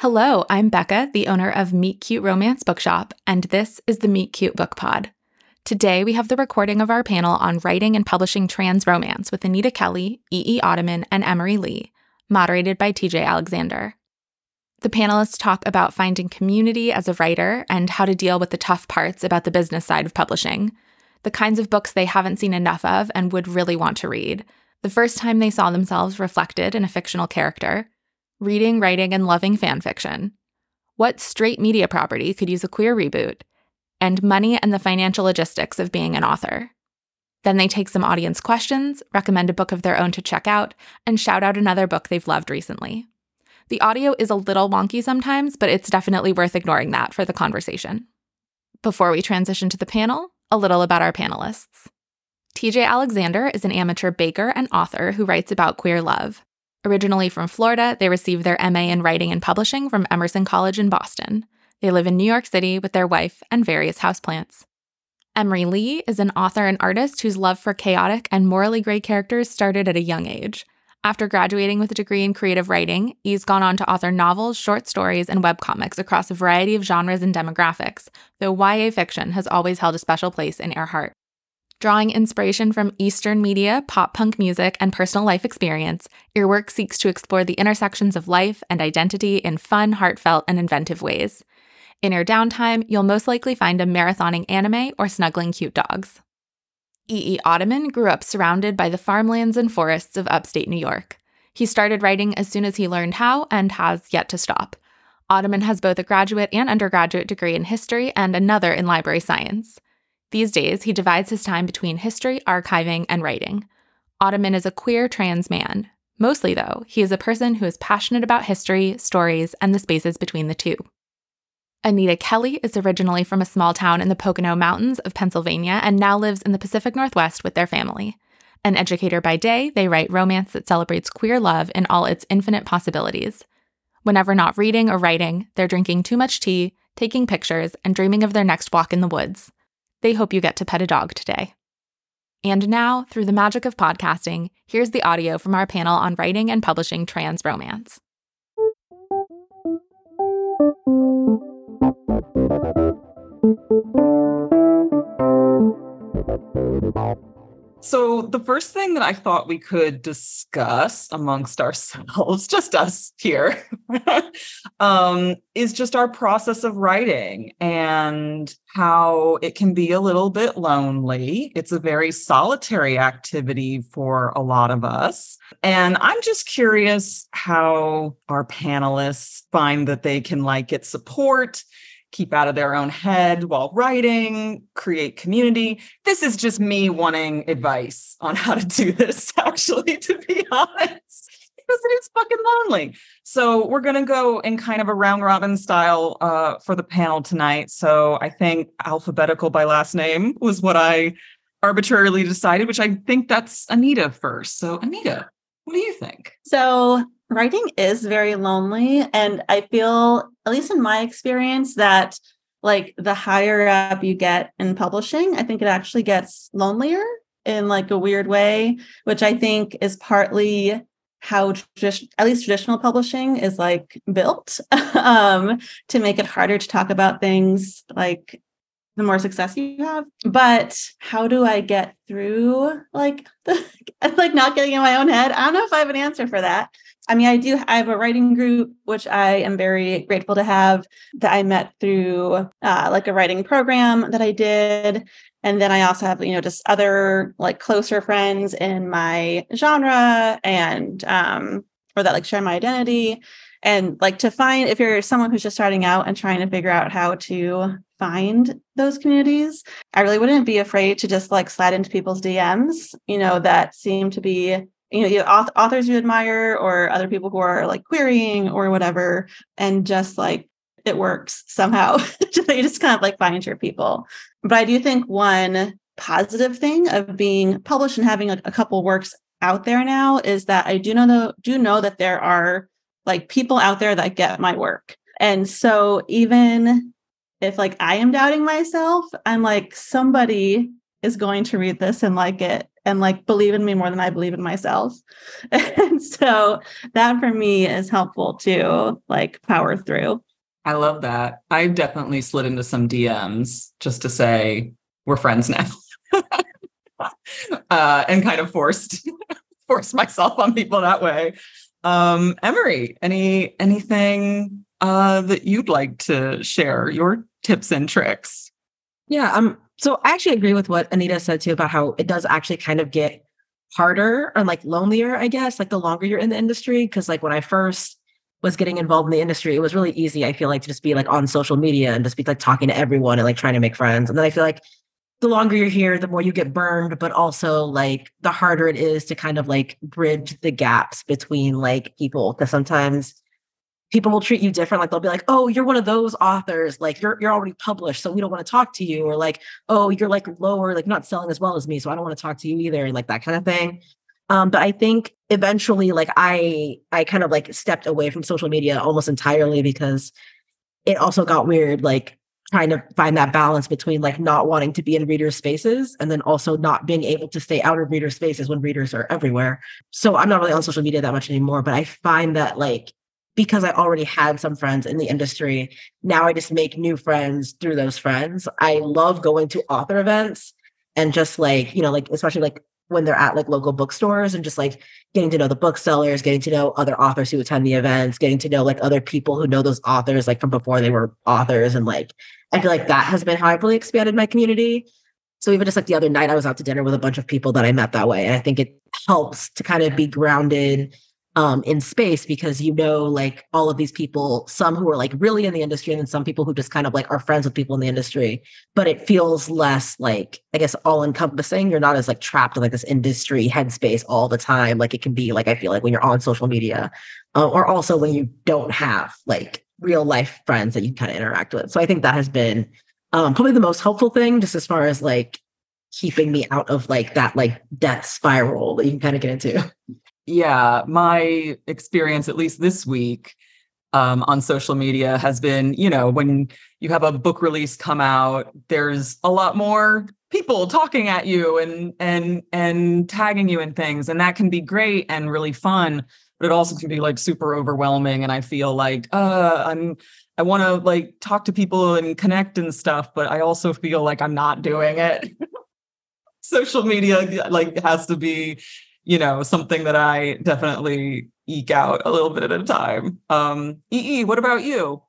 Hello, I'm Becca, the owner of Meet Cute Romance Bookshop, and this is the Meet Cute Book Pod. Today, we have the recording of our panel on writing and publishing trans romance with Anita Kelly, E. E. Ottoman, and Emery Lee, moderated by TJ Alexander. The panelists talk about finding community as a writer and how to deal with the tough parts about the business side of publishing, the kinds of books they haven't seen enough of and would really want to read, the first time they saw themselves reflected in a fictional character, reading, writing, and loving fan fiction, what straight media property could use a queer reboot, and money and the financial logistics of being an author. Then they take some audience questions, recommend a book of their own to check out, and shout out another book they've loved recently. The audio is a little wonky sometimes, but it's definitely worth ignoring that for the conversation. Before we transition to the panel, a little about our panelists. TJ Alexander is an amateur baker and author who writes about queer love. Originally from Florida, they received their MA in Writing and Publishing from Emerson College in Boston. They live in New York City with their wife and various houseplants. Emery Lee is an author and artist whose love for chaotic and morally gray characters started at a young age. After graduating with a degree in creative writing, he's gone on to author novels, short stories, and webcomics across a variety of genres and demographics, though YA fiction has always held a special place in her heart. Drawing inspiration from Eastern media, pop punk music, and personal life experience, Earwork seeks to explore the intersections of life and identity in fun, heartfelt, and inventive ways. In your downtime, you'll most likely find a marathoning anime or snuggling cute dogs. E. E. Ottoman grew up surrounded by the farmlands and forests of upstate New York. He started writing as soon as he learned how and has yet to stop. Ottoman has both a graduate and undergraduate degree in history and another in library science. These days, he divides his time between history, archiving, and writing. Ottoman is a queer trans man. Mostly, though, he is a person who is passionate about history, stories, and the spaces between the two. Anita Kelly is originally from a small town in the Pocono Mountains of Pennsylvania and now lives in the Pacific Northwest with their family. An educator by day, they write romance that celebrates queer love in all its infinite possibilities. Whenever not reading or writing, they're drinking too much tea, taking pictures, and dreaming of their next walk in the woods. They hope you get to pet a dog today. And now, through the magic of podcasting, here's the audio from our panel on writing and publishing trans romance. So, the first thing that I thought we could discuss amongst ourselves, just us here, um, is just our process of writing and how it can be a little bit lonely. It's a very solitary activity for a lot of us. And I'm just curious how our panelists find that they can like get support keep out of their own head while writing, create community. This is just me wanting advice on how to do this, actually, to be honest, because it is fucking lonely. So we're going to go in kind of a round robin style uh, for the panel tonight. So I think alphabetical by last name was what I arbitrarily decided, which I think that's Anita first. So, Anita, what do you think? So, writing is very lonely. And I feel, at least in my experience, that like the higher up you get in publishing, I think it actually gets lonelier in like a weird way, which I think is partly how tradi- at least traditional publishing is like built um, to make it harder to talk about things like the more success you have but how do i get through like the, like not getting in my own head i don't know if i have an answer for that I mean, I do. I have a writing group, which I am very grateful to have. That I met through uh, like a writing program that I did, and then I also have you know just other like closer friends in my genre and um, or that like share my identity, and like to find if you're someone who's just starting out and trying to figure out how to find those communities, I really wouldn't be afraid to just like slide into people's DMs, you know, that seem to be you know, authors you admire or other people who are like querying or whatever, and just like it works somehow. you just kind of like find your people. But I do think one positive thing of being published and having a, a couple works out there now is that I do know the, do know that there are like people out there that get my work. And so even if like I am doubting myself, I'm like somebody is going to read this and like it and like believe in me more than I believe in myself. and so that for me is helpful to like power through. I love that. I've definitely slid into some DMs just to say we're friends now. uh, and kind of forced forced myself on people that way. Um, Emery, any anything uh, that you'd like to share? Your tips and tricks? Yeah. Um. So I actually agree with what Anita said too about how it does actually kind of get harder and like lonelier, I guess, like the longer you're in the industry. Cause like when I first was getting involved in the industry, it was really easy, I feel like, to just be like on social media and just be like talking to everyone and like trying to make friends. And then I feel like the longer you're here, the more you get burned, but also like the harder it is to kind of like bridge the gaps between like people. Cause sometimes people will treat you different. Like they'll be like, oh, you're one of those authors, like you're you're already published, so we don't want to talk to you, or like, oh, you're like lower, like not selling as well as me, so I don't want to talk to you either, and like that kind of thing. Um, but I think eventually, like I I kind of like stepped away from social media almost entirely because it also got weird, like trying to find that balance between like not wanting to be in reader spaces and then also not being able to stay out of reader spaces when readers are everywhere. So I'm not really on social media that much anymore, but I find that like because I already had some friends in the industry, now I just make new friends through those friends. I love going to author events and just like, you know, like especially like when they're at like local bookstores and just like getting to know the booksellers, getting to know other authors who attend the events, getting to know like other people who know those authors like from before they were authors. And like, I feel like that has been how I've really expanded my community. So even just like the other night, I was out to dinner with a bunch of people that I met that way. And I think it helps to kind of be grounded um, in space because you know like all of these people some who are like really in the industry and then some people who just kind of like are friends with people in the industry. But it feels less like i guess all encompassing you're not as like trapped in like this industry headspace all the time like it can be like i feel like when you're on social media uh, or also when you don't have like real life friends that you kind of interact with. So i think that has been um, probably the most helpful thing just as far as like keeping me out of like that like death spiral that you can kind of get into yeah, my experience, at least this week, um, on social media has been, you know, when you have a book release come out, there's a lot more people talking at you and and and tagging you in things, and that can be great and really fun, but it also can be like super overwhelming. And I feel like, uh, I'm I want to like talk to people and connect and stuff, but I also feel like I'm not doing it. social media like has to be you know, something that I definitely eke out a little bit at a time. Um, EE, what about you?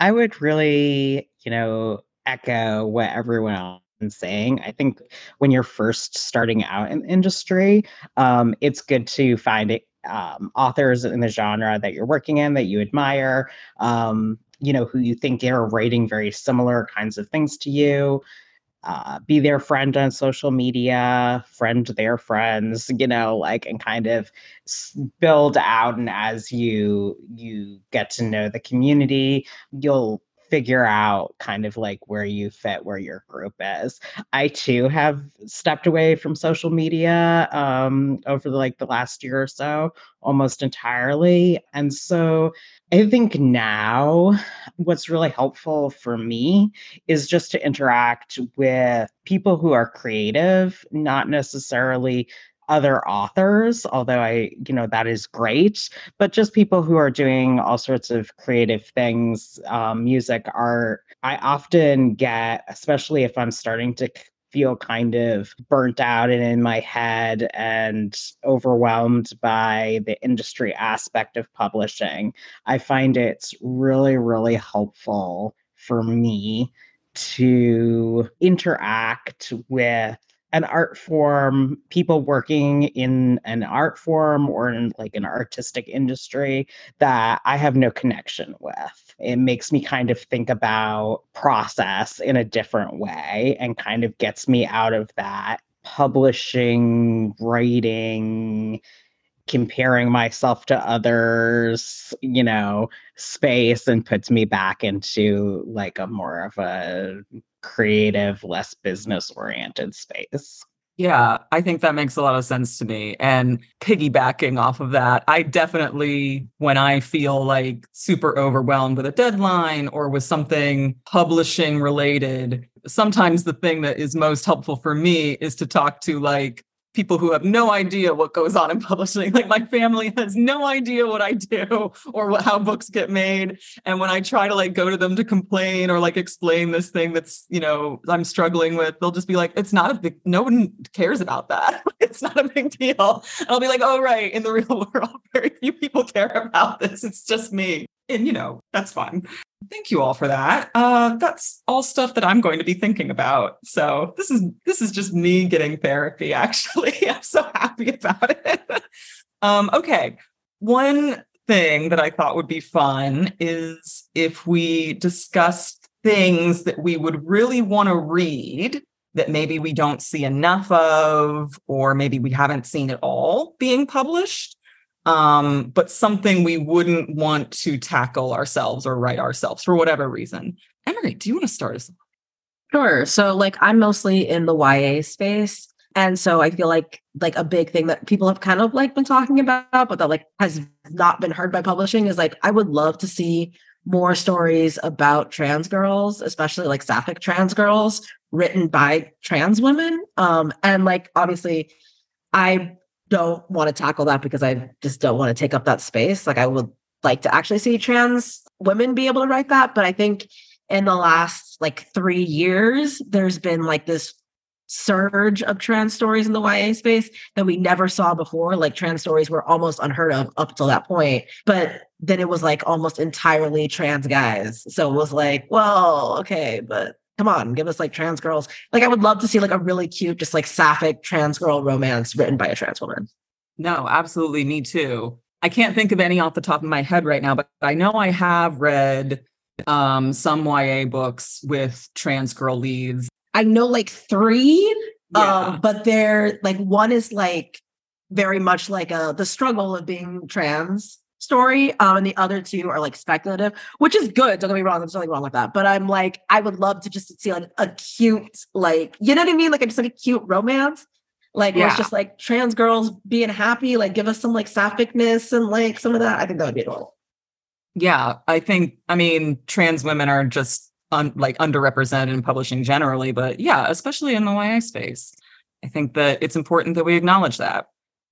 I would really, you know, echo what everyone else is saying. I think when you're first starting out in industry, um, it's good to find um, authors in the genre that you're working in that you admire, um, you know, who you think are writing very similar kinds of things to you uh, be their friend on social media, friend their friends, you know, like and kind of build out. And as you you get to know the community, you'll figure out kind of like where you fit where your group is. I too have stepped away from social media um, over the, like the last year or so almost entirely and so i think now what's really helpful for me is just to interact with people who are creative not necessarily other authors, although I, you know, that is great, but just people who are doing all sorts of creative things, um, music, art. I often get, especially if I'm starting to feel kind of burnt out and in my head and overwhelmed by the industry aspect of publishing, I find it's really, really helpful for me to interact with an art form, people working in an art form or in like an artistic industry that I have no connection with. It makes me kind of think about process in a different way and kind of gets me out of that publishing, writing, comparing myself to others, you know, space and puts me back into like a more of a creative, less business oriented space. Yeah, I think that makes a lot of sense to me. And piggybacking off of that, I definitely, when I feel like super overwhelmed with a deadline or with something publishing related, sometimes the thing that is most helpful for me is to talk to like people who have no idea what goes on in publishing. Like my family has no idea what I do or what, how books get made. And when I try to like go to them to complain or like explain this thing that's, you know, I'm struggling with, they'll just be like, it's not a big, no one cares about that. it's not a big deal. And I'll be like, oh, right. In the real world, very few people care about this. It's just me. And, you know, that's fine. Thank you all for that. Uh, that's all stuff that I'm going to be thinking about. So this is this is just me getting therapy. Actually, I'm so happy about it. um, okay, one thing that I thought would be fun is if we discussed things that we would really want to read that maybe we don't see enough of, or maybe we haven't seen it all being published um, but something we wouldn't want to tackle ourselves or write ourselves for whatever reason. Emery, do you want to start us? off? Sure. So like I'm mostly in the YA space. And so I feel like like a big thing that people have kind of like been talking about, but that like has not been heard by publishing is like I would love to see more stories about trans girls, especially like sapphic trans girls written by trans women. Um, and like obviously I don't want to tackle that because I just don't want to take up that space. Like I would like to actually see trans women be able to write that, but I think in the last like 3 years there's been like this surge of trans stories in the YA space that we never saw before. Like trans stories were almost unheard of up till that point. But then it was like almost entirely trans guys. So it was like, well, okay, but come on, give us like trans girls. Like I would love to see like a really cute, just like sapphic trans girl romance written by a trans woman. No, absolutely. Me too. I can't think of any off the top of my head right now, but I know I have read um, some YA books with trans girl leads. I know like three, yeah. um, but they're like one is like very much like a uh, the struggle of being trans story. Um, and the other two are like speculative, which is good. Don't get me wrong. There's nothing wrong with that. But I'm like, I would love to just see like a cute, like, you know what I mean? Like just like a cute romance. Like yeah. where it's just like trans girls being happy, like give us some like sapphicness and like some of that. I think that would be adorable. Yeah. I think, I mean, trans women are just un, like underrepresented in publishing generally, but yeah, especially in the YA space. I think that it's important that we acknowledge that.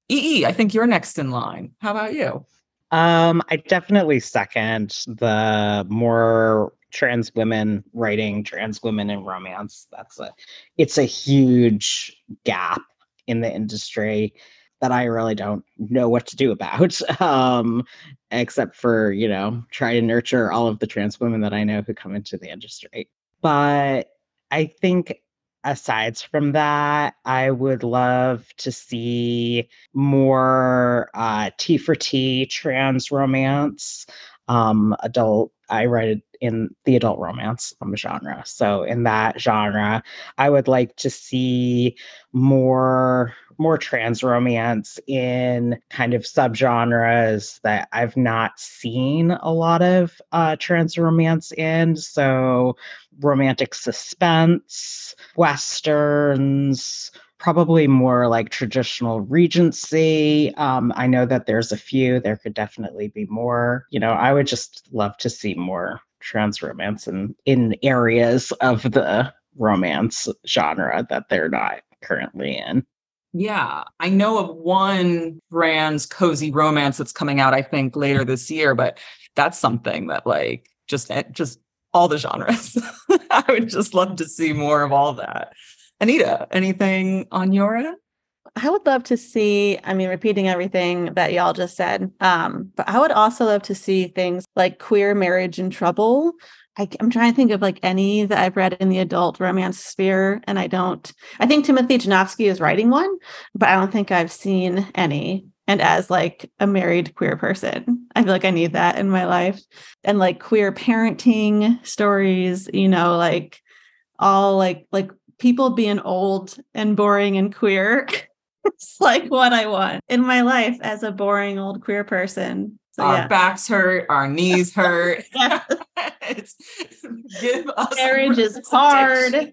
EE, I think you're next in line. How about you? Um, I definitely second the more trans women writing trans women in romance. That's a it's a huge gap in the industry that I really don't know what to do about. Um, except for, you know, try to nurture all of the trans women that I know who come into the industry. But I think aside from that, I would love to see more uh, T for T trans romance, um, adult. I write it in the adult romance um, genre. So in that genre, I would like to see more more trans romance in kind of subgenres that I've not seen a lot of uh, trans romance in. So romantic suspense, westerns, probably more like traditional regency um, i know that there's a few there could definitely be more you know i would just love to see more trans romance in in areas of the romance genre that they're not currently in. Yeah, I know of one brand's cozy romance that's coming out I think later this year, but that's something that like just just all the genres. I would just love to see more of all that. Anita, anything on your end? I would love to see, I mean, repeating everything that y'all just said, um, but I would also love to see things like queer marriage in trouble. I, am trying to think of like any that I've read in the adult romance sphere, and I don't. I think Timothy Janovsky is writing one, but I don't think I've seen any. And as like a married queer person, I feel like I need that in my life. And like queer parenting stories, you know, like all like like people being old and boring and queer it's like what I want in my life as a boring old queer person. So, our yeah. backs hurt, our knees hurt. give us marriage is hard.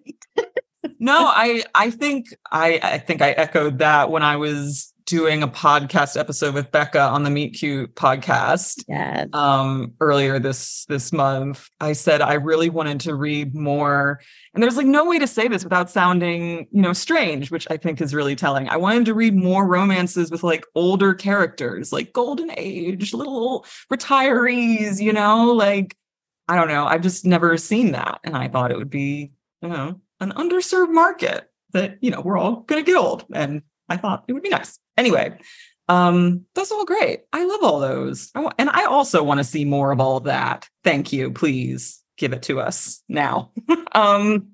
no, I I think I I think I echoed that when I was doing a podcast episode with Becca on the Meet Cute podcast Yeah. um earlier this this month. I said I really wanted to read more and there's like no way to say this without sounding, you know, strange, which I think is really telling. I wanted to read more romances with like older characters, like golden age, little retirees, you know, like I don't know. I've just never seen that and I thought it would be, you know, an underserved market that, you know, we're all going to get old and I thought it would be nice. Anyway, um, that's all great. I love all those. And I also want to see more of all of that. Thank you. Please give it to us now. um,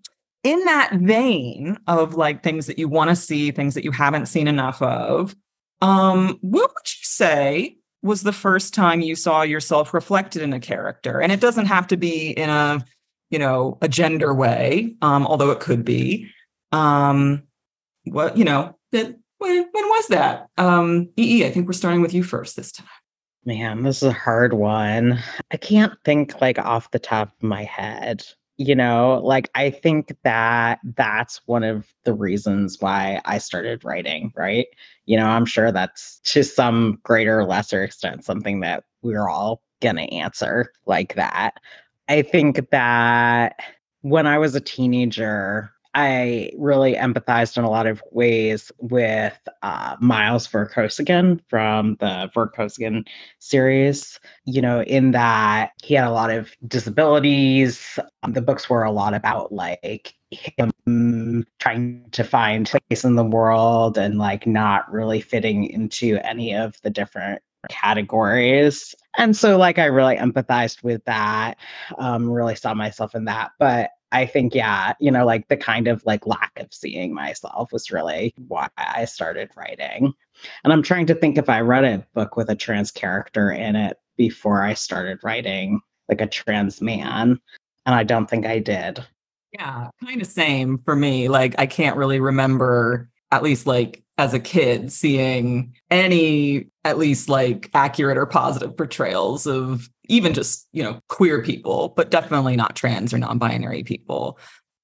in that vein of like things that you want to see, things that you haven't seen enough of, um, what would you say was the first time you saw yourself reflected in a character? And it doesn't have to be in a, you know, a gender way, um, although it could be. Um, what, you know, that when when was that? Um, EE, I think we're starting with you first this time. Man, this is a hard one. I can't think like off the top of my head. You know, like I think that that's one of the reasons why I started writing, right? You know, I'm sure that's to some greater or lesser extent something that we're all going to answer like that. I think that when I was a teenager, I really empathized in a lot of ways with uh, Miles Vorkosigan from the Vorkosigan series. You know, in that he had a lot of disabilities. Um, the books were a lot about like him trying to find place in the world and like not really fitting into any of the different categories. And so like I really empathized with that. Um really saw myself in that. But I think yeah, you know, like the kind of like lack of seeing myself was really why I started writing. And I'm trying to think if I read a book with a trans character in it before I started writing like a trans man. And I don't think I did. Yeah, kind of same for me. Like I can't really remember, at least like as a kid, seeing any at least like accurate or positive portrayals of even just, you know, queer people, but definitely not trans or non-binary people.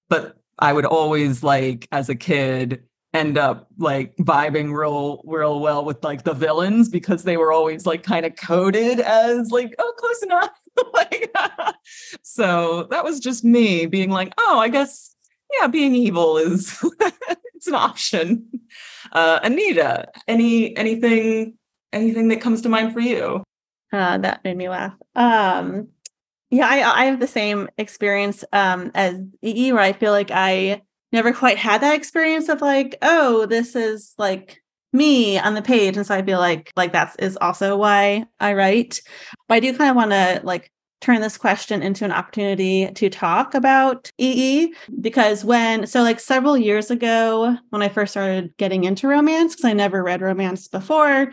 But I would always like as a kid end up like vibing real real well with like the villains because they were always like kind of coded as like oh close enough like so that was just me being like oh i guess yeah being evil is it's an option uh anita any anything anything that comes to mind for you Uh, that made me laugh. Um, yeah, I I have the same experience um as EE where I feel like I never quite had that experience of like, oh, this is like me on the page. And so I feel like like that's is also why I write. But I do kind of want to like turn this question into an opportunity to talk about EE because when so like several years ago when I first started getting into romance because I never read romance before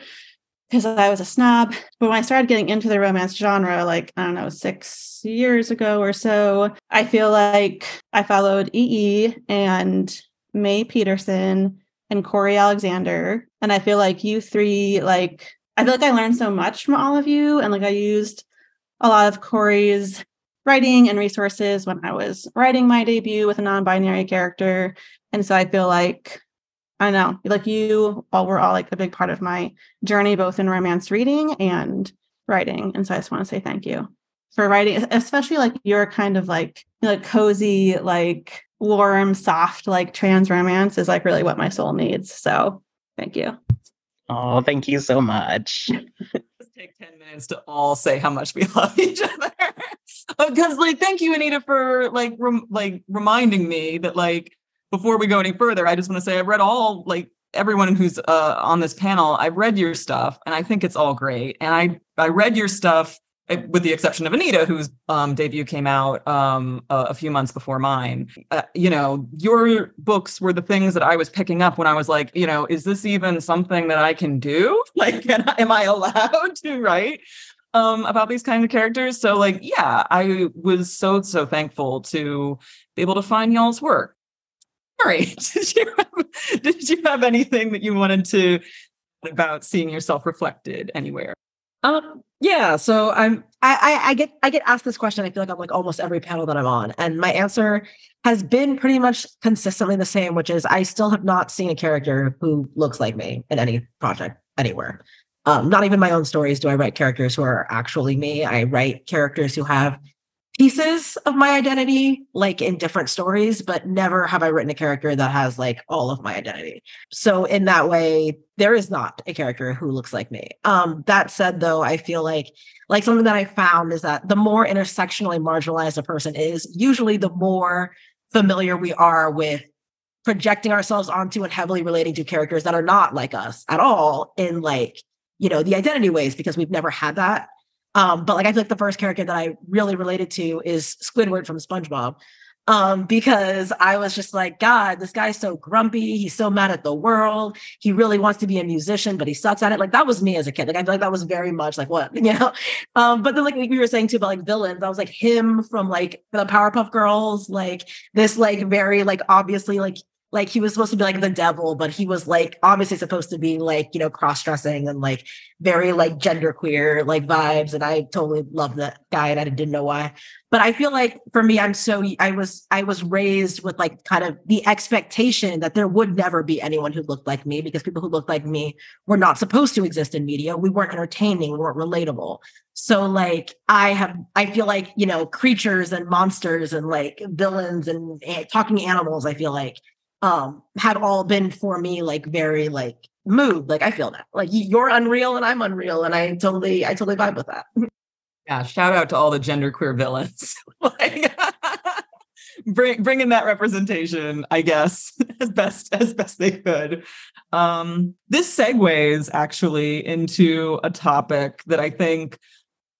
because I was a snob. But when I started getting into the romance genre, like, I don't know, six years ago or so, I feel like I followed EE and May Peterson and Corey Alexander. And I feel like you three, like, I feel like I learned so much from all of you. And like, I used a lot of Corey's writing and resources when I was writing my debut with a non binary character. And so I feel like I know, like you all were all like a big part of my journey, both in romance reading and writing. And so I just want to say thank you for writing, especially like your kind of like like cozy, like warm, soft, like trans romance is like really what my soul needs. So thank you. Oh, thank you so much. Take 10 minutes to all say how much we love each other. Because like thank you, Anita, for like rem- like reminding me that like before we go any further, I just want to say I've read all like everyone who's uh, on this panel. I've read your stuff and I think it's all great. And I I read your stuff with the exception of Anita, whose um, debut came out um, a, a few months before mine. Uh, you know, your books were the things that I was picking up when I was like, you know, is this even something that I can do? Like, I, am I allowed to write? Um, about these kinds of characters. So, like, yeah, I was so so thankful to be able to find y'all's work. Sorry, did you have, did you have anything that you wanted to about seeing yourself reflected anywhere? Um, Yeah, so I'm I, I I get I get asked this question. I feel like I'm like almost every panel that I'm on, and my answer has been pretty much consistently the same, which is I still have not seen a character who looks like me in any project anywhere. Um, not even my own stories do I write characters who are actually me. I write characters who have pieces of my identity, like in different stories, but never have I written a character that has like all of my identity. So in that way, there is not a character who looks like me. Um, that said, though, I feel like like something that I found is that the more intersectionally marginalized a person is, usually the more familiar we are with projecting ourselves onto and heavily relating to characters that are not like us at all in like you know the identity ways because we've never had that um, but like I feel like the first character that I really related to is Squidward from SpongeBob. Um, because I was just like, God, this guy's so grumpy. He's so mad at the world. He really wants to be a musician, but he sucks at it. Like that was me as a kid. Like I feel like that was very much like what, you know? Um, but then like we were saying too about like villains, I was like him from like the Powerpuff Girls, like this like very like obviously like like he was supposed to be like the devil, but he was like obviously supposed to be like, you know, cross-dressing and like very like gender queer like vibes. And I totally love that guy and I didn't know why. But I feel like for me, I'm so I was I was raised with like kind of the expectation that there would never be anyone who looked like me because people who looked like me were not supposed to exist in media. We weren't entertaining, we weren't relatable. So like I have I feel like, you know, creatures and monsters and like villains and eh, talking animals, I feel like um have all been for me like very like mood like i feel that like you're unreal and i'm unreal and i totally i totally vibe with that. Yeah shout out to all the genderqueer villains. Like bring in that representation i guess as best as best they could. Um this segues actually into a topic that i think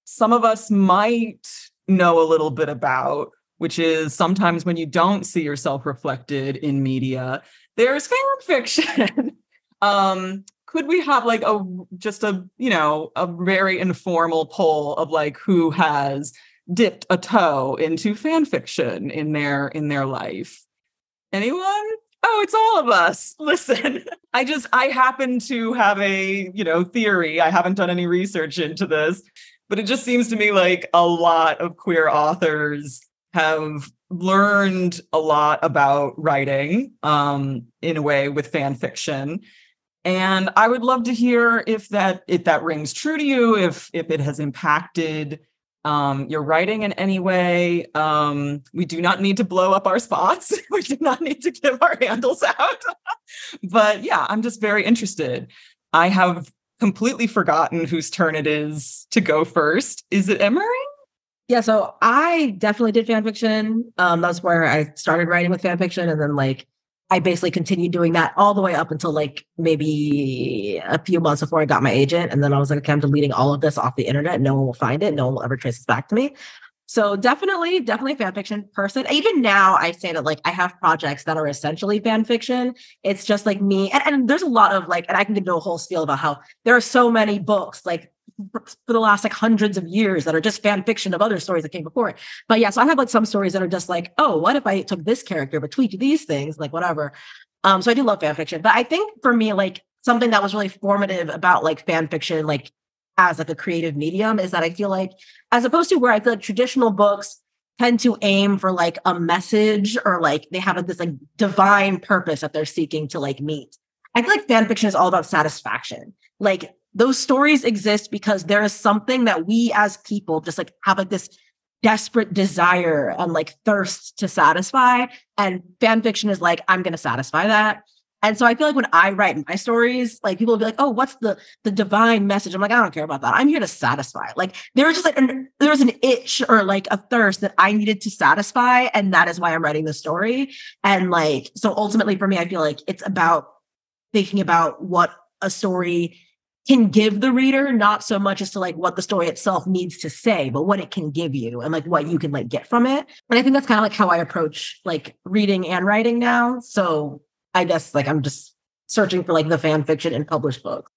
some of us might know a little bit about which is sometimes when you don't see yourself reflected in media, there's fan fiction. um, could we have like a just a you know a very informal poll of like who has dipped a toe into fan fiction in their in their life? Anyone? Oh, it's all of us. Listen, I just I happen to have a, you know, theory. I haven't done any research into this, but it just seems to me like a lot of queer authors have learned a lot about writing um, in a way with fan fiction. And I would love to hear if that if that rings true to you, if if it has impacted um, your writing in any way. Um, we do not need to blow up our spots. we do not need to give our handles out. but yeah, I'm just very interested. I have completely forgotten whose turn it is to go first. Is it Emery? Yeah, so I definitely did fan fiction. Um, that's where I started writing with fan fiction, and then like I basically continued doing that all the way up until like maybe a few months before I got my agent, and then I was like, okay, I'm deleting all of this off the internet. No one will find it. No one will ever trace this back to me. So definitely, definitely a fan fiction person. Even now, I say that like I have projects that are essentially fan fiction. It's just like me, and, and there's a lot of like, and I can you a whole spiel about how there are so many books like for the last like hundreds of years that are just fan fiction of other stories that came before it. But yeah, so I have like some stories that are just like, oh, what if I took this character but tweaked these things, like whatever. Um, so I do love fan fiction, but I think for me, like something that was really formative about like fan fiction, like as like a creative medium, is that I feel like as opposed to where I feel like traditional books tend to aim for like a message or like they have this like divine purpose that they're seeking to like meet. I feel like fan fiction is all about satisfaction. Like those stories exist because there is something that we as people just like have like this desperate desire and like thirst to satisfy. And fan fiction is like, I'm gonna satisfy that. And so I feel like when I write my stories, like people will be like, "Oh, what's the the divine message?" I'm like, I don't care about that. I'm here to satisfy. Like there was just like an, there was an itch or like a thirst that I needed to satisfy, and that is why I'm writing the story. And like so, ultimately for me, I feel like it's about thinking about what a story can give the reader, not so much as to like what the story itself needs to say, but what it can give you and like what you can like get from it. And I think that's kind of like how I approach like reading and writing now. So I guess like I'm just searching for like the fan fiction and published books.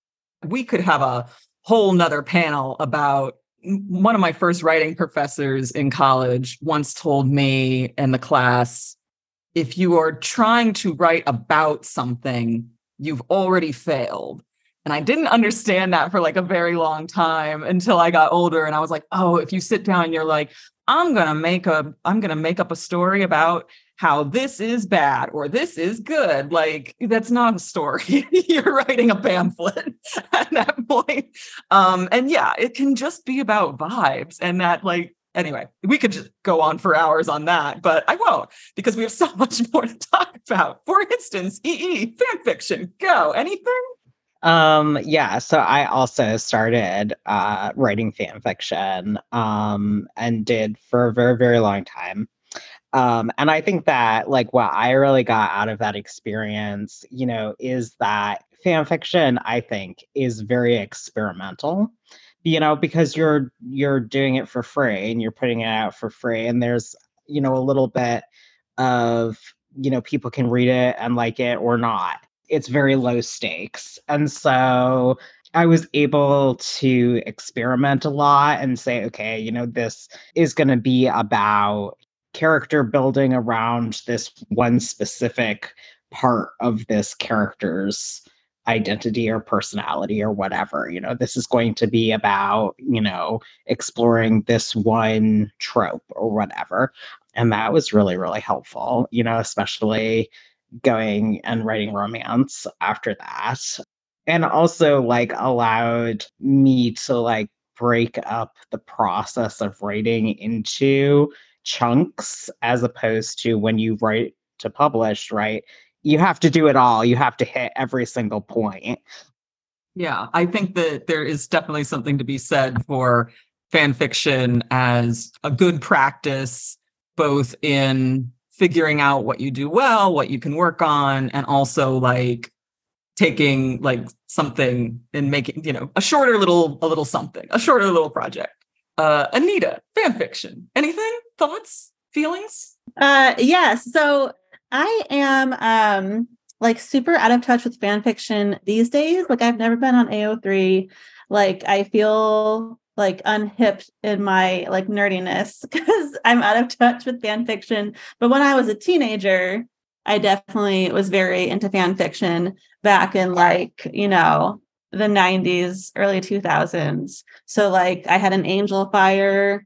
We could have a whole nother panel about one of my first writing professors in college once told me in the class if you are trying to write about something, you've already failed And I didn't understand that for like a very long time until I got older and I was like, "Oh, if you sit down you're like, I'm going to make a I'm going to make up a story about how this is bad or this is good. Like that's not a story. You're writing a pamphlet at that point. Um, and yeah, it can just be about vibes and that like anyway, we could just go on for hours on that, but I won't because we have so much more to talk about. For instance, EE fan fiction. Go. Anything? Um, yeah, so I also started uh writing fan fiction um and did for a very, very long time. Um, and I think that like what I really got out of that experience, you know, is that fan fiction, I think, is very experimental. You know, because you're you're doing it for free and you're putting it out for free, and there's you know a little bit of you know people can read it and like it or not. It's very low stakes, and so I was able to experiment a lot and say, okay, you know, this is going to be about character building around this one specific part of this character's identity or personality or whatever. You know, this is going to be about, you know, exploring this one trope or whatever. And that was really, really helpful, you know, especially going and writing romance after that. And also like allowed me to like break up the process of writing into chunks as opposed to when you write to publish, right? You have to do it all. You have to hit every single point. Yeah, I think that there is definitely something to be said for fan fiction as a good practice, both in figuring out what you do well, what you can work on, and also like taking like something and making, you know, a shorter little, a little something, a shorter little project. Uh, Anita, fan fiction. Anything? Thoughts? Feelings? Uh, yes. So I am um like super out of touch with fan fiction these days. Like I've never been on AO3. Like I feel like unhipped in my like nerdiness because I'm out of touch with fan fiction. But when I was a teenager, I definitely was very into fan fiction back in like, you know, the 90s, early 2000s. So like I had an Angelfire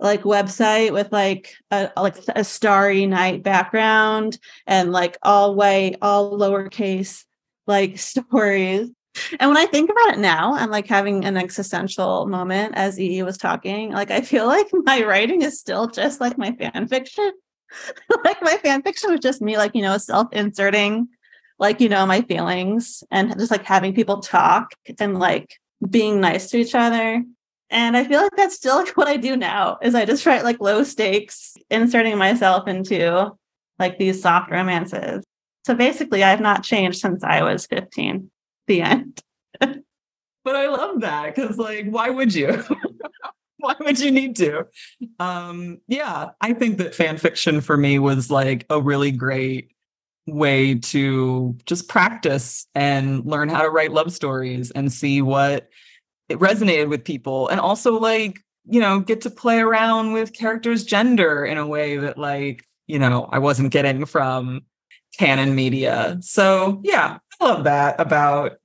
like website with like a like a starry night background and like all white, all lowercase like stories. And when I think about it now, I'm like having an existential moment as EE was talking. Like I feel like my writing is still just like my fan fiction. like my fan fiction was just me like, you know, self-inserting like you know my feelings and just like having people talk and like being nice to each other and i feel like that's still like what i do now is i just write like low stakes inserting myself into like these soft romances so basically i've not changed since i was 15 the end. But i love that because like why would you? Why would you need to? Um yeah i think that fan fiction for me was like a really great way to just practice and learn how to write love stories and see what it resonated with people and also like you know get to play around with characters gender in a way that like you know i wasn't getting from canon media. So yeah i love that about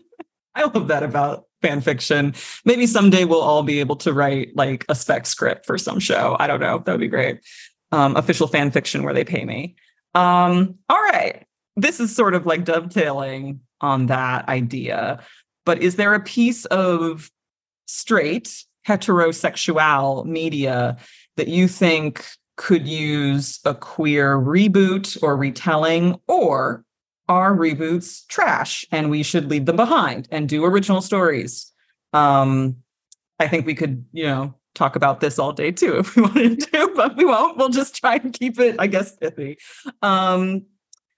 i love that about fan fiction. Maybe someday we'll all be able to write like a spec script for some show. I don't know. That would be great. Um, official fan fiction where they pay me. Um, all right. This is sort of like dovetailing on that idea. But is there a piece of straight heterosexual media that you think could use a queer reboot or retelling, or are reboots trash and we should leave them behind and do original stories? Um, I think we could, you know, talk about this all day too if we wanted to, but we won't. We'll just try and keep it, I guess, pithy. Um,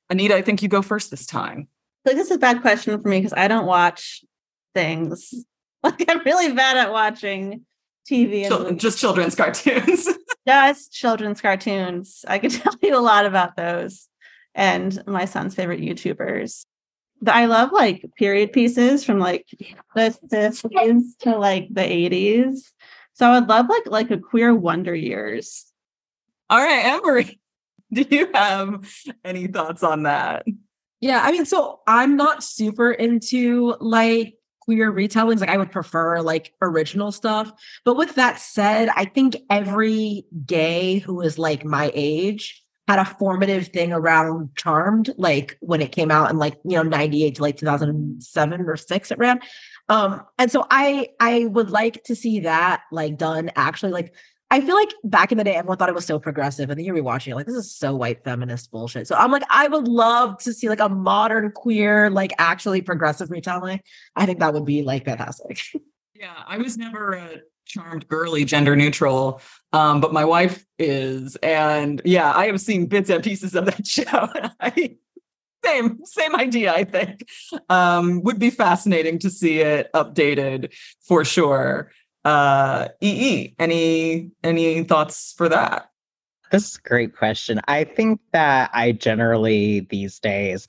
Anita, I think you go first this time. Like this is a bad question for me because I don't watch things. Like I'm really bad at watching TV and just children's cartoons. just children's cartoons. I can tell you a lot about those and my son's favorite YouTubers. But I love like period pieces from like the 50s to like the 80s so I would love like like a queer wonder years. All right, Emery, do you have any thoughts on that? Yeah, I mean, so I'm not super into like queer retellings. Like I would prefer like original stuff. But with that said, I think every gay who is like my age had a formative thing around Charmed, like when it came out in like, you know, 98 to like 2007 or six it ran. Um, and so I I would like to see that like done actually like I feel like back in the day, everyone thought it was so progressive, and then you're rewatching it, like this is so white feminist bullshit. So I'm like, I would love to see like a modern queer, like actually progressive retelling. I think that would be like fantastic. Yeah, I was never a charmed girly gender neutral, um, but my wife is, and yeah, I have seen bits and pieces of that show. Same same idea. I think um, would be fascinating to see it updated for sure uh ee any any thoughts for that this is a great question i think that i generally these days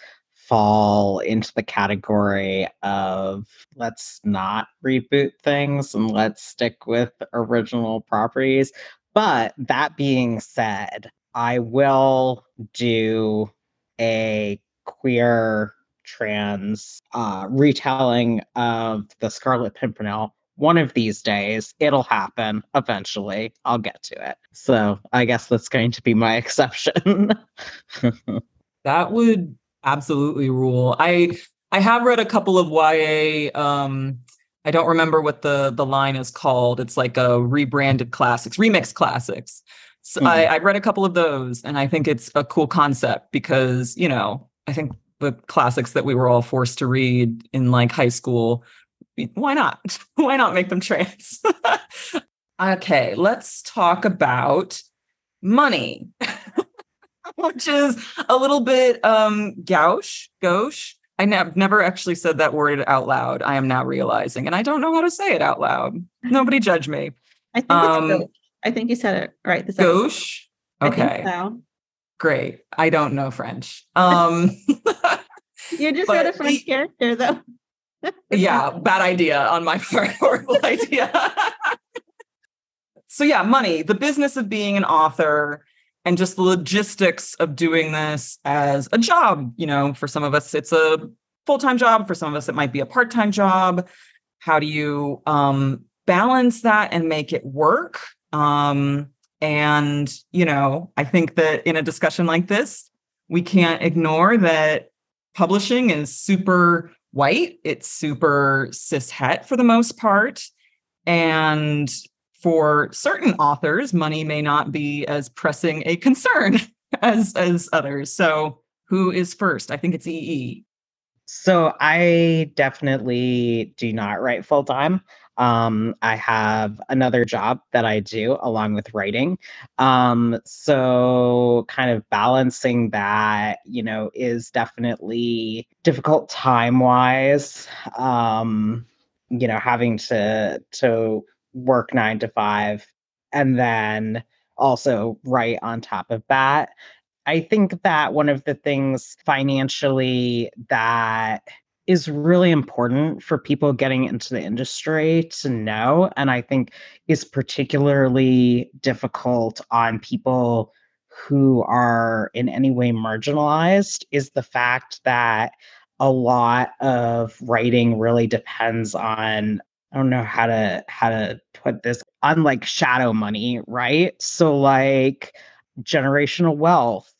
fall into the category of let's not reboot things and let's stick with original properties. But that being said i will do a queer trans uh, retelling of the scarlet pimpernel one of these days. It'll happen eventually. I'll get to it. So i guess that's going to be my exception. That would absolutely rule i i have read a couple of ya um i don't remember what the the line is called it's like a rebranded classics remix classics so mm. I, I read a couple of those and i think it's a cool concept because you know i think the classics that we were all forced to read in like high school why not? why not make them trans? okay, let's talk about money, which is a little bit um gauche, gauche. I have never actually said that word out loud. I am now realizing, and I don't know how to say it out loud. Nobody judge me. I think um, I think you said it right. This gauche. Okay. So. Great. I don't know French. Um, you just read a French character, though yeah, bad idea on my part. Horrible idea. so yeah, money, the business of being an author and just the logistics of doing this as a job. You know, for some of us, it's a full-time job. For some of us, it might be a part-time job. How do you um, balance that and make it work? Um, and you know, I think that in a discussion like this, we can't ignore that publishing is super white, it's super cis het for the most part. And for certain authors, money may not be as pressing a concern as as others. So who is first? I think it's EE. So I definitely do not write full time. Um, I have another job that I do along with writing. Um, so kind of balancing that, you know, is definitely difficult time wise. Um, you know, having to to work nine to five and then also write on top of that. I think that one of the things financially that is really important for people getting into the industry to know. And I think is particularly difficult on people who are in any way marginalized is the fact that a lot of writing really depends on I don't know how to how to put this on like shadow money, right? So like generational wealth,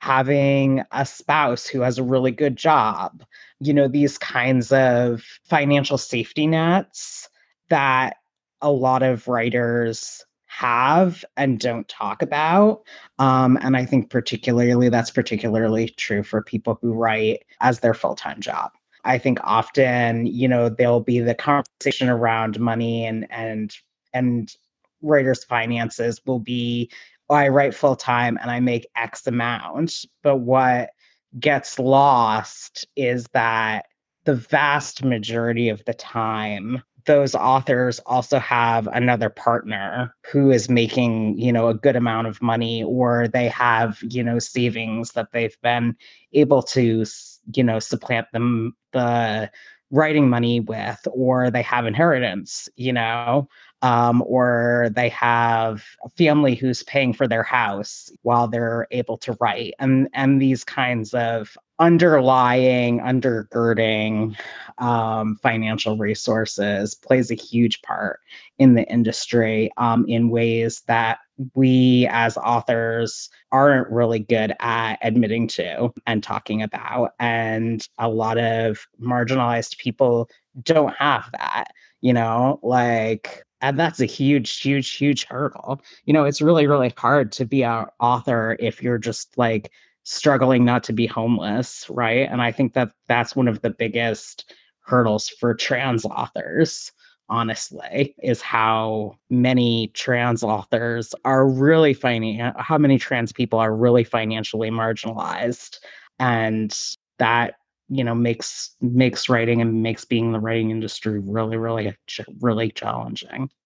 having a spouse who has a really good job, you know, these kinds of financial safety nets that a lot of writers have and don't talk about. Um, and I think particularly that's particularly true for people who write as their full time job. I think often, you know, there'll be the conversation around money and and and writers' finances will be, oh, I write full time and I make X amount. But what gets lost is that the vast majority of the time those authors also have another partner who is making you know a good amount of money or they have you know savings that they've been able to you know supplant them the writing money with or they have inheritance you know um, or they have a family who's paying for their house while they're able to write. And and these kinds of underlying undergirding um, financial resources plays a huge part in the industry um, in ways that we as authors aren't really good at admitting to and talking about. And a lot of marginalized people don't have that you know? Like and that's a huge huge huge hurdle. You know it's really really hard to be an author if you're just like struggling not to be homeless right? And i think that that's one of the biggest hurdles for trans authors honestly is how many trans authors are really finding how many trans people are really financially marginalized. And that you know makes makes writing and makes being in the writing industry really really really challenging.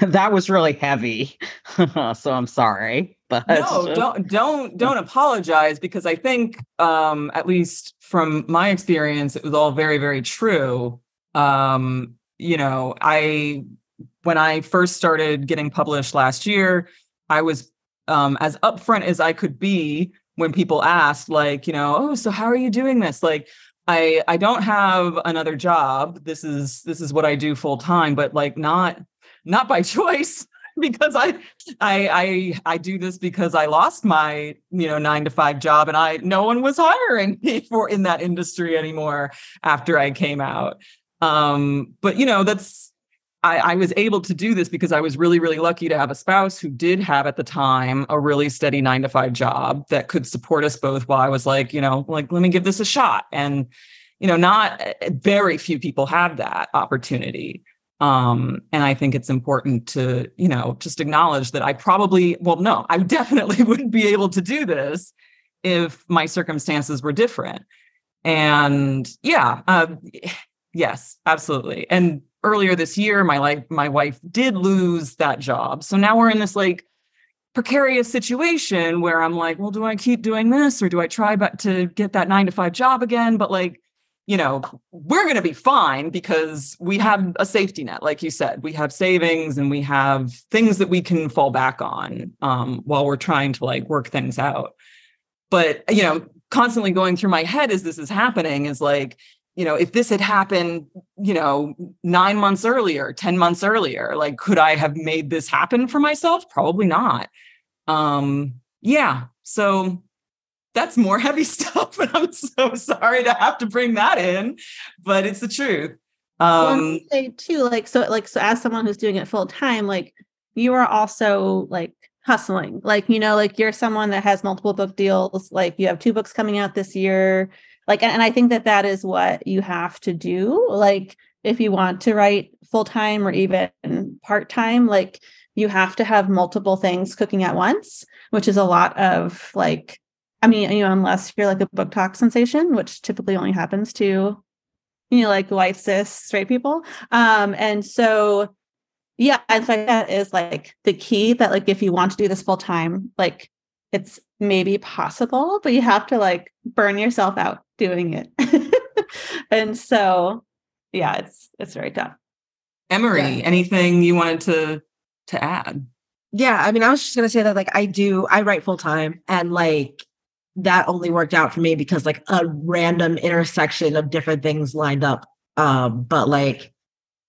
That was really heavy. So i'm sorry but no don't don't don't apologize because i think um at least from my experience it was all very very true. Um you know i when i first started getting published last year i was um as upfront as i could be when people ask like you know oh so how are you doing this like i i don't have another job this is this is what i do full time but like not not by choice because I, I I I do this because I lost my you know nine to five job and I no one was hiring me for in that industry anymore after I came out. Um, but you know that's I, I, was able to do this because I was really, really lucky to have a spouse who did have at the time a really steady nine to five job that could support us both while I was like, you know, like, let me give this a shot. And, you know, not eh, very few people have that opportunity. Um, and I think it's important to, you know, just acknowledge that I probably, well, no, I definitely wouldn't be able to do this if my circumstances were different. And yeah, uh, yes, absolutely. And earlier this year my life my wife did lose that job. So now we're in this like precarious situation where i'm like well do i keep doing this or do i try but to get that 9 to 5 job again? But like you know we're going to be fine because we have a safety net like you said. We have savings and we have things that we can fall back on um, while we're trying to like work things out. But you know constantly going through my head as this is happening is like you know, if this had happened, you know, nine months earlier, 10 months earlier, like, could I have made this happen for myself? Probably not. Um, yeah. So that's more heavy stuff. And I'm so sorry to have to bring that in, but it's the truth. Um, say too, like, so, like, so as someone who's doing it full time, like, you are also like hustling, like, you know, like you're someone that has multiple book deals, like, you have two books coming out this year like and i think that that is what you have to do like if you want to write full time or even part time like you have to have multiple things cooking at once which is a lot of like i mean you know unless you're like a BookTok sensation which typically only happens to you know like white cis straight people. Um and so yeah i think that is like the key that like if you want to do this full time like it's maybe possible but you have to like burn yourself out doing it. and so yeah, it's it's very tough. Emery, yeah. anything you wanted to to add? Yeah, I mean, I was just gonna say that like I do, I write full time and like that only worked out for me because like a random intersection of different things lined up. Um, but like,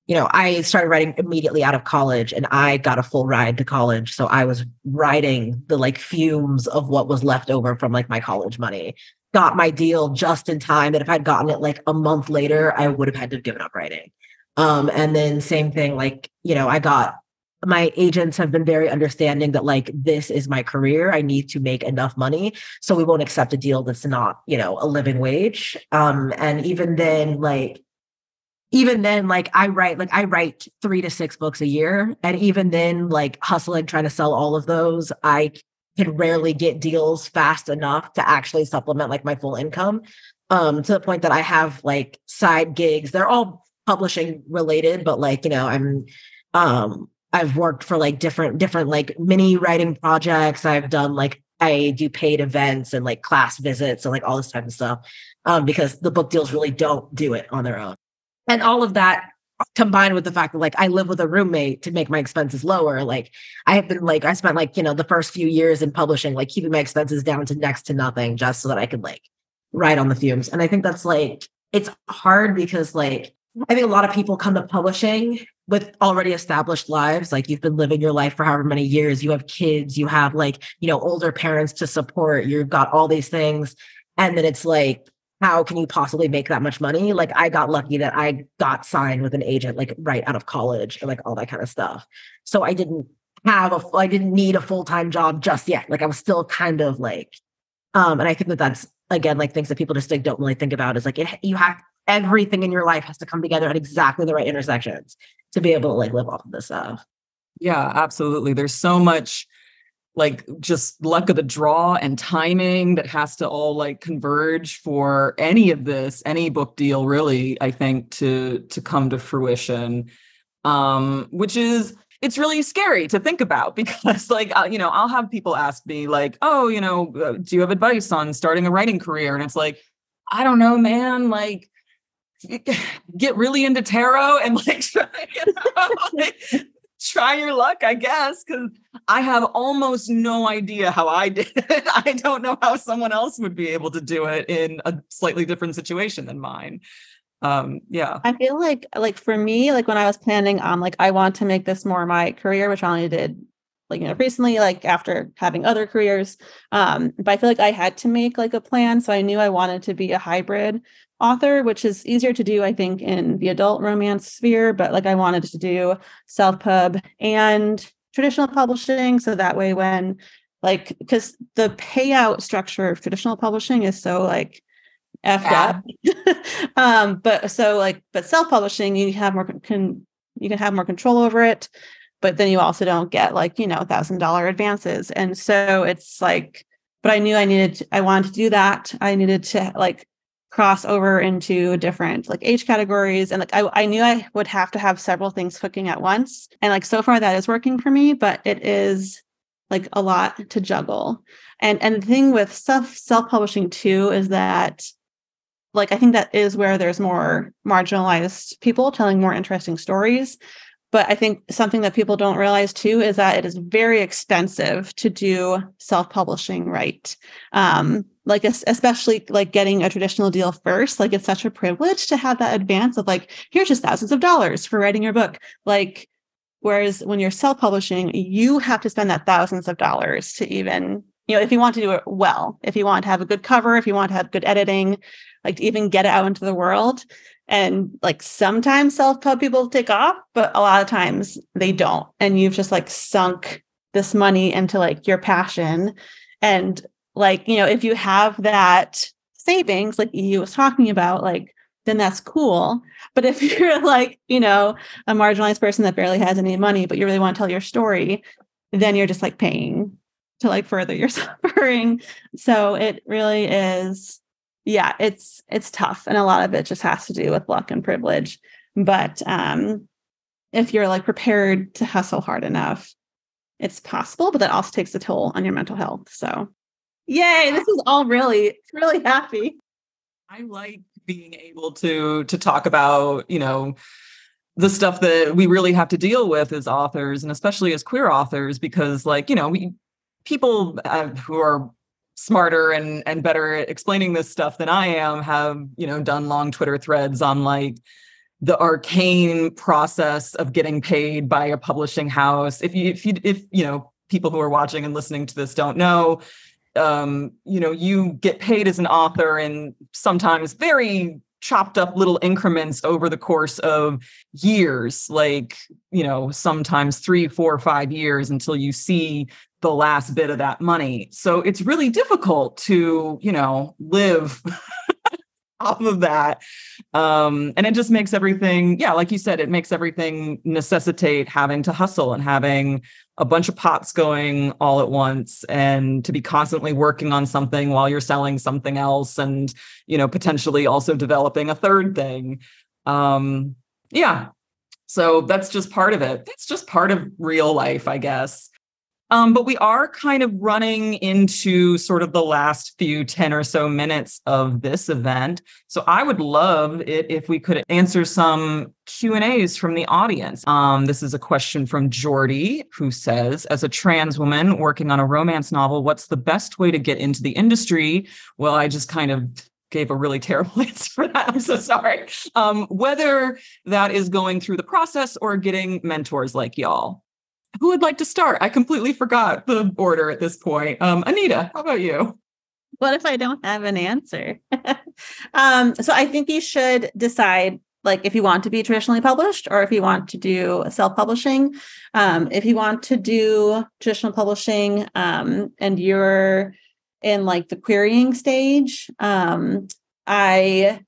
you know, I started writing immediately out of college and I got a full ride to college. So I was writing the like fumes of what was left over from like my college money got my deal just in time that if I'd gotten it like a month later, I would have had to have given up writing. Um, and then same thing, like, you know, I got my agents have been very understanding that like this is my career. I need to make enough money. So we won't accept a deal that's not, you know, a living wage. Um, and even then, like, even then, like I write, like I write three to six books a year. And even then, like hustling, trying to sell all of those, I can rarely get deals fast enough to actually supplement like my full income um to the point that i have like side gigs. They're all publishing related but like you know i'm um i've worked for like different different like mini writing projects. I've done like i do paid events and like class visits and like all this type of stuff um because the book deals really don't do it on their own. And all of that combined with the fact that like I live with a roommate to make my expenses lower, like I have been like I spent like, you know, the first few years in publishing, like keeping my expenses down to next to nothing just so that I could like ride on the fumes. And I think that's like it's hard because like I think a lot of people come to publishing with already established lives. Like you've been living your life for however many years, you have kids, you have like, you know, older parents to support, you've got all these things. And then it's like, how can you possibly make that much money? Like I got lucky that I got signed with an agent like right out of college and like all that kind of stuff. So I didn't have a I didn't need a full-time job just yet. Like I was still kind of like um and I think that that's again like things that people just like don't really think about is like it, you have everything in your life has to come together at exactly the right intersections to be able to like live off of this stuff. Yeah, absolutely. There's so much like just luck of the draw and timing that has to all like converge for any of this any book deal really i think to to come to fruition. Um which is it's really scary to think about because like uh, you know i'll have people ask me like oh you know uh, do you have advice on starting a writing career? And it's like i don't know man like get really into tarot and like try, you know, like, try your luck, I guess, because I have almost no idea how I did it. I don't know how someone else would be able to do it in a slightly different situation than mine. Um, yeah. I feel like like for me, like when I was planning on like I want to make this more my career, which I only did like you know recently, like after having other careers. Um, but I feel like I had to make like a plan. So I knew I wanted to be a hybrid author, which is easier to do, I think, in the adult romance sphere. But like I wanted to do self pub and traditional publishing. So that way, when like, because the payout structure of traditional publishing is so like effed yeah. up. um, but so like, but self publishing, you have more can you can have more control over it. But then you also don't get like, you know, thousand dollar advances. And so it's like, but I knew I needed, to, I wanted to do that. I needed to like cross over into different like age categories. And like I, I knew i would have to have several things cooking at once. And like so far that is working for me but it is like a lot to juggle. And and the thing with self self-publishing too is that like i think that is where there's more marginalized people telling more interesting stories but I think something that people don't realize too is that it is very expensive to do self publishing right. Um, like especially like getting a traditional deal first like it's such a privilege to have that advance of like here's just thousands of dollars for writing your book like whereas when you're self-publishing you have to spend that thousands of dollars to even you know if you want to do it well if you want to have a good cover if you want to have good editing like to even get it out into the world and like sometimes self-pub people take off but a lot of times they don't. And you've just like sunk this money into like your passion. And like you know if you have that savings like you was talking about like then that's cool. But if you're like you know a marginalized person that barely has any money but you really want to tell your story then you're just like paying to like further your suffering. So it really is yeah, it's it's tough, and a lot of it just has to do with luck and privilege. But um, if you're like prepared to hustle hard enough, it's possible. But that also takes a toll on your mental health. So, yay! This is all really really happy. I like being able to to talk about you know the stuff that we really have to deal with as authors and especially as queer authors because like you know we people uh, who are smarter and and better at explaining this stuff than I am have you know done long Twitter threads on like the arcane process of getting paid by a publishing house. If you if you if you know people who are watching and listening to this don't know, um, you know you get paid as an author in sometimes very chopped up little increments over the course of years like you know sometimes three four five years until you see the last bit of that money. So it's really difficult to, you know, live off of that. Um, and it just makes everything, yeah, like you said, it makes everything necessitate having to hustle and having a bunch of pots going all at once and to be constantly working on something while you're selling something else and, you know, potentially also developing a third thing. Um, yeah. So that's just part of it. It's just part of real life, I guess. Um, but we are kind of running into sort of the last few 10 or so minutes of this event. So I would love it if we could answer some Q&As from the audience. Um, this is a question from Jordy, who says, as a trans woman working on a romance novel, what's the best way to get into the industry? Well, I just kind of gave a really terrible answer for that. I'm so sorry. Um, whether that is going through the process or getting mentors like y'all. Who would like to start? I completely forgot the order at this point. Um, Anita, how about you? What if I don't have an answer? um, so I think you should decide like if you want to be traditionally published or if you want to do self-publishing. Um, if you want to do traditional publishing um, and you're in like the querying stage, um, I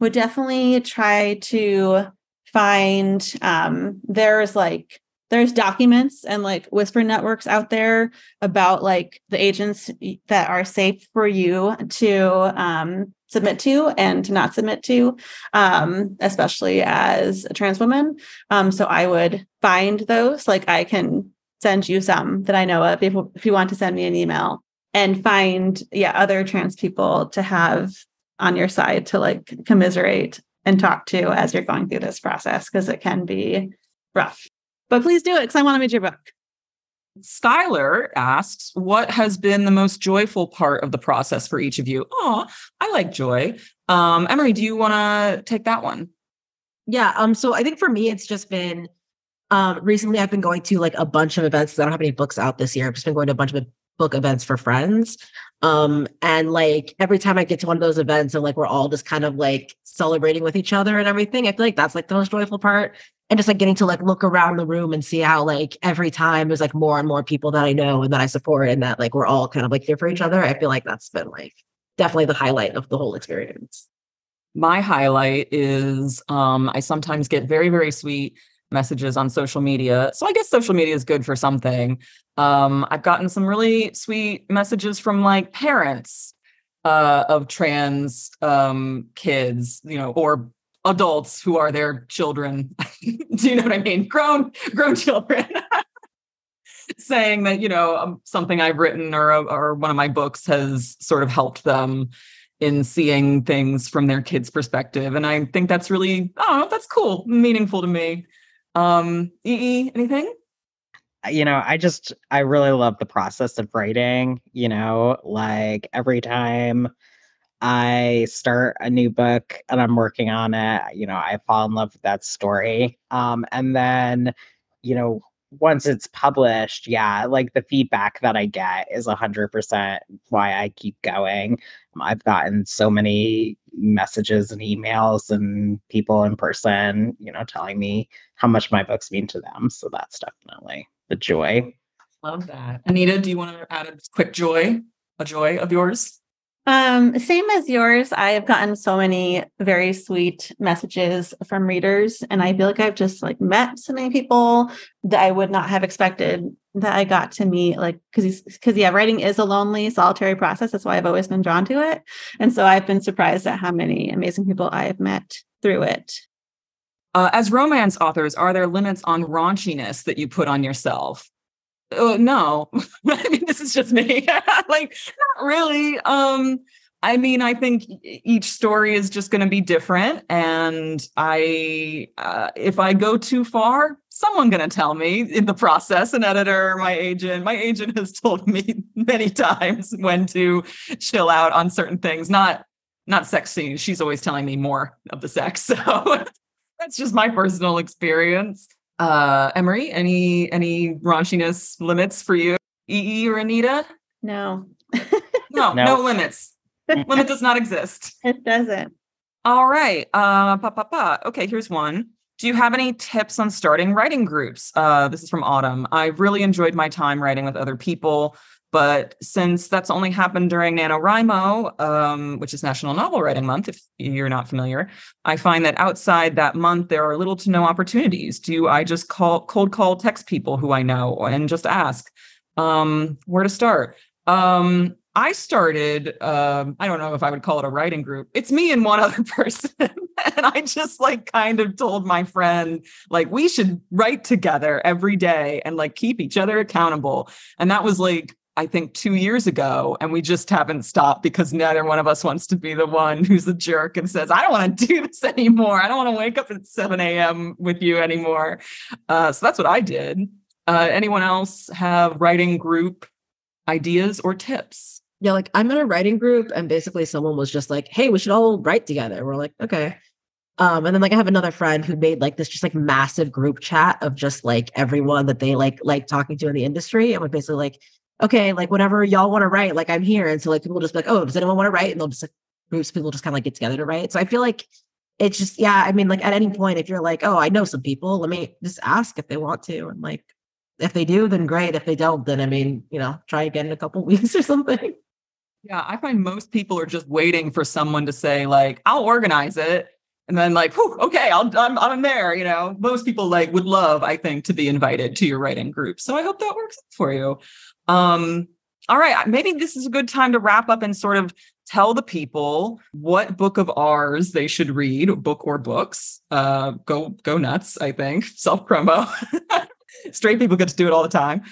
would definitely try to find um, there's like there's documents and like whisper networks out there about like the agents that are safe for you to um, submit to and to not submit to, um, especially as a trans woman. Um, so I would find those. Like I can send you some that I know of if, if you want to send me an email and find yeah other trans people to have on your side to like commiserate and talk to as you're going through this process because it can be rough but please do it because I want to read your book. Skylar asks, what has been the most joyful part of the process for each of you? Oh, I like joy. Um, Emery, do you want to take that one? Yeah. Um, so I think for me, it's just been um recently I've been going to like a bunch of events. I don't have any books out this year. I've just been going to a bunch of book events for friends. Um, and like every time I get to one of those events and like we're all just kind of like celebrating with each other and everything, I feel like that's like the most joyful part and just like getting to like look around the room and see how like every time there's like more and more people that I know and that I support and that like we're all kind of like here for each other. I feel like that's been like definitely the highlight of the whole experience. My highlight is um, I sometimes get very, very sweet messages on social media. So I guess social media is good for something. Um, I've gotten some really sweet messages from like parents uh, of trans um, kids, you know, or adults who are their children. Do you know what I mean? Grown, grown children. saying that you know um, something I've written or or one of my books has sort of helped them in seeing things from their kids' perspective, and I think that's really oh that's cool, meaningful to me. Um, EE, anything? You know, I just I really love the process of writing. You know, like every time I start a new book and I'm working on it, you know, I fall in love with that story. Um, and then, you know, once it's published, yeah, like the feedback that I get is 100% why I keep going. I've gotten so many messages and emails and people in person, you know, telling me how much my books mean to them. So that's definitely the joy. Love that. Anita, do you want to add a quick joy, a joy of yours? Um, same as yours. I have gotten so many very sweet messages from readers, and I feel like I've just like met so many people that I would not have expected that I got to meet. Like, because because yeah, writing is a lonely, solitary process. That's why I've always been drawn to it, and so I've been surprised at how many amazing people I have met through it. Uh, as romance authors, are there limits on raunchiness that you put on yourself? Uh, no. I mean this is just me. Like not really. Um i mean i think each story is just going to be different and i uh, if i go too far someone going to tell me in the process an editor my agent. My agent has told me many times when to chill out on certain things not not sex scenes. She's always telling me more of the sex so that's just my personal experience uh, Emery, any any raunchiness limits for you? EE or Anita? No. no, no, no limits. Limit does not exist. It doesn't. All right. Uh, pa, pa, pa. Okay, here's one. Do you have any tips on starting writing groups? Uh, this is from Autumn. I really enjoyed my time writing with other people. But since that's only happened during NaNoWriMo, um, which is National Novel Writing Month, if you're not familiar, I find that outside that month, there are little to no opportunities. Do I just call cold call text people who I know and just ask um, where to start? Um, I started, um, I don't know if I would call it a writing group. It's me and one other person. and I just like kind of told my friend, like, we should write together every day and like keep each other accountable. And that was like, I think two years ago. And we just haven't stopped because neither one of us wants to be the one who's a jerk and says, I don't want to do this anymore. I don't want to wake up at 7 a.m. with you anymore. Uh, so that's what I did. Uh, anyone else have writing group ideas or tips? Yeah, like I'm in a writing group, and basically someone was just like, "Hey, we should all write together." We're like, "Okay." Um, and then like I have another friend who made like this just like massive group chat of just like everyone that they like like talking to in the industry, and we're basically like, "Okay, like whatever y'all want to write, like I'm here." And so like people just like, "Oh, does anyone want to write?" And they'll just like groups people just kind of like get together to write. So I feel like it's just yeah. I mean, like at any point, if you're like, "Oh, I know some people," let me just ask if they want to, and like if they do, then great. If they don't, then I mean, you know, try again in a couple weeks or something. Yeah, I find most people are just waiting for someone to say like, "I'll organize it," and then like, Whew, "Okay, I'll I'm I'm there." You know, most people like would love, I think, to be invited to your writing group. So I hope that works for you. Um, all right, maybe this is a good time to wrap up and sort of tell the people what book of ours they should read, book or books. Uh, go go nuts! I think self promo. Straight people get to do it all the time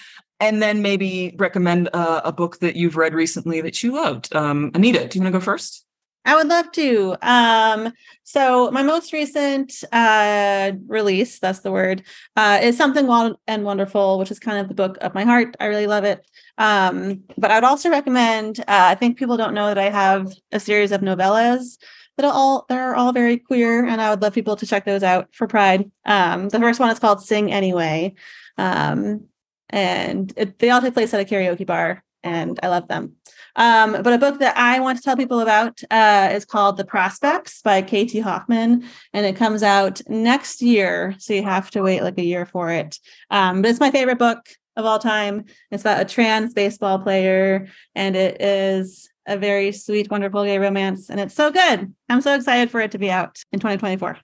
and then maybe recommend uh, a book that you've read recently that you loved. Um, Anita, do you want to go first? I would love to. Um, so my most recent uh, release, that's the word, uh, is Something Wild and Wonderful, which is kind of the book of my heart. I really love it. Um, but I would also recommend, uh, I think people don't know that I have a series of novellas that are all they're all very queer, and I would love people to check those out for Pride. Um, the first one is called Sing Anyway. Um, and it, they all take place at a karaoke bar and i love them. Um, but a book that i want to tell people about uh, is called the prospects by kt hoffman and it comes out next year so you have to wait like a year for it. Um, but it's my favorite book of all time. It's about a trans baseball player and it is a very sweet wonderful gay romance and it's so good. I'm so excited for it to be out in 2024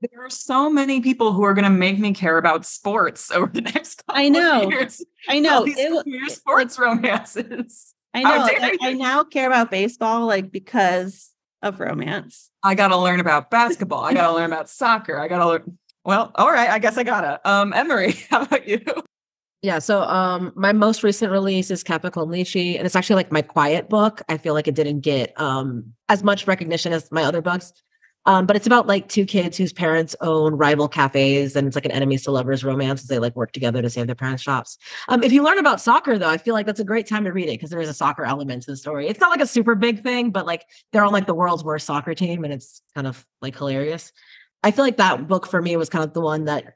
there are so many people who are going to make me care about sports over the next I know. years. I know. All these it, sports it, romances. I know. I, I, now care about baseball like because of romance. I got to learn about basketball. I got to learn about soccer. I got to learn. Well, all right. I guess I gotta. Um, Emery, how about you? Yeah, so um my most recent release is Café con Lychee, and it's actually like my quiet book. I feel like it didn't get um as much recognition as my other books. Um, but it's about like two kids whose parents own rival cafes, and it's like an enemies to lovers romance as they like work together to save their parents' shops. Um, if you learn about soccer, though, I feel like that's a great time to read it because there is a soccer element to the story. It's not like a super big thing, but like they're on like the world's worst soccer team, and it's kind of like hilarious. I feel like that book for me was kind of the one that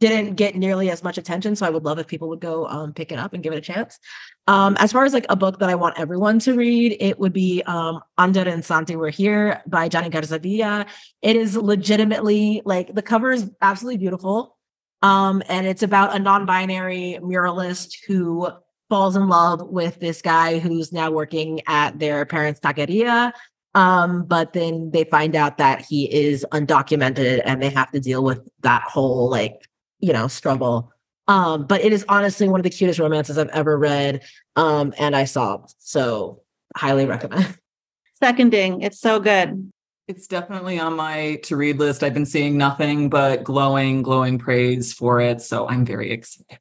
didn't get nearly as much attention. So I would love if people would go um, pick it up and give it a chance. Um, as far as like a book that I want everyone to read, it would be um, Ander and Santi Were Here by Jonny Garza Villa. It is legitimately like the cover is absolutely beautiful. Um, and it's about a non-binary muralist who falls in love with this guy who's now working at their parents' taqueria. Um, but then they find out that he is undocumented and they have to deal with that whole like you know, struggle. Um, but it is honestly one of the cutest romances I've ever read. Um, and I sobbed. So highly recommend. Seconding, it's so good. It's definitely on my to read list. I've been seeing nothing but glowing, glowing praise for it. So I'm very excited.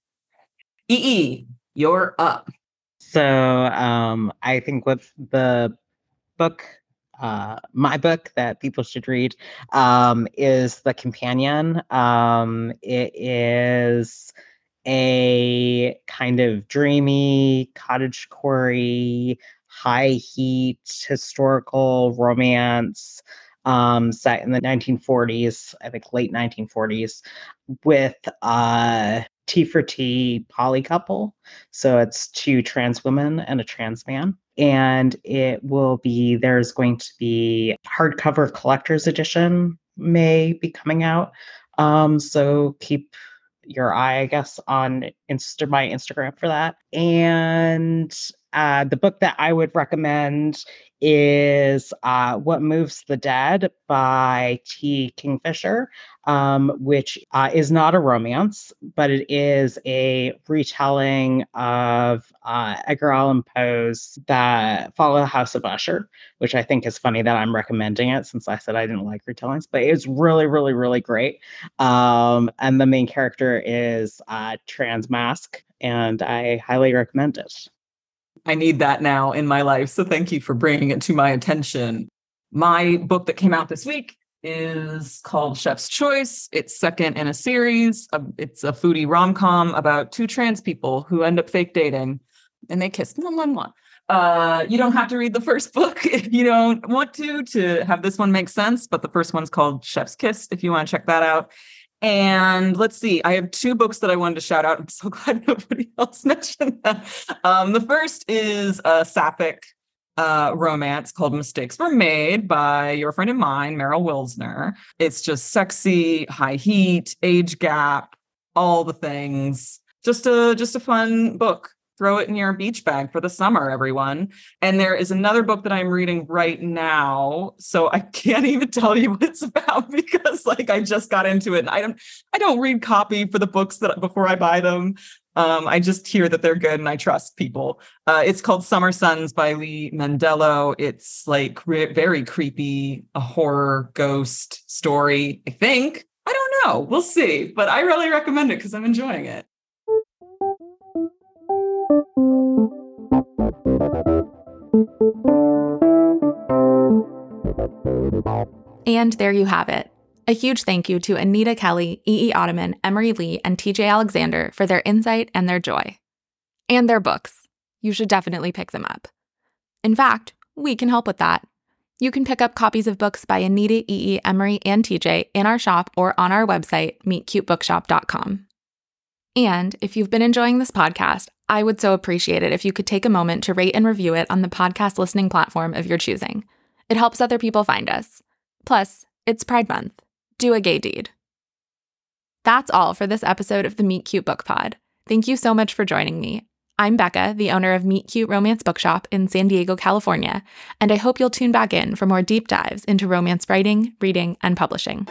EE, you're up. So um, I think with the book uh, my book that people should read um, is The Companion. Um, it is a kind of dreamy, cottagecore, high heat historical romance um, set in the 1940s, I think late 1940s, with a T for T poly couple. So it's two trans women and a trans man. And it will be there's going to be hardcover collector's edition may be coming out. Um so keep your eye i guess on Insta- my instagram for that. And uh, the book that i would recommend is uh, What Moves the Dead by T. Kingfisher, um, which uh, is not a romance, but it is a retelling of uh, Edgar Allan Poe's that Fall of the House of Usher, which I think is funny that I'm recommending it since I said I didn't like retellings, but it's really, really, really great. Um, and the main character is uh, transmasc, and I highly recommend it. I need that now in my life. So thank you for bringing it to my attention. My book that came out this week is called Chef's Choice. It's second in a series. It's a foodie rom com about two trans people who end up fake dating and they kiss. Mwah, mwah, mwah. Uh, you don't have to read the first book if you don't want to to have this one make sense. But the first one's called Chef's Kiss if you want to check that out. And let's see, I have two books that I wanted to shout out. I'm so glad nobody else mentioned that. Um, the first is a sapphic uh, romance called Mistakes Were Made by your friend of mine, Meryl Wilsner. It's just sexy, high heat, age gap, all the things. Just a just a fun book throw it in your beach bag for the summer everyone. And there is another book that i'm reading right now so i can't even tell you what it's about because like i just got into it and i don't i don't read copy for the books that before i buy them. Um, i just hear that they're good and i trust people. Uh, it's called summer sons by Lee Mandelo it's like re- very creepy a horror ghost story i think. I don't know. We'll see but i really recommend it because i'm enjoying it And there you have it. A huge thank you to Anita Kelly, E. E. Ottoman, Emery Lee, and TJ Alexander for their insight and their joy. And their books. You should definitely pick them up. In fact, we can help with that. You can pick up copies of books by Anita, E. E. Emery, and TJ in our shop or on our website, meetcutebookshop.com. And if you've been enjoying this podcast, I would so appreciate it if you could take a moment to rate and review it on the podcast listening platform of your choosing. It helps other people find us. Plus, it's Pride Month. Do a gay deed. That's all for this episode of the Meet Cute Book Pod. Thank you so much for joining me. I'm Becca, the owner of Meet Cute Romance Bookshop in San Diego, California, and I hope you'll tune back in for more deep dives into romance writing, reading, and publishing.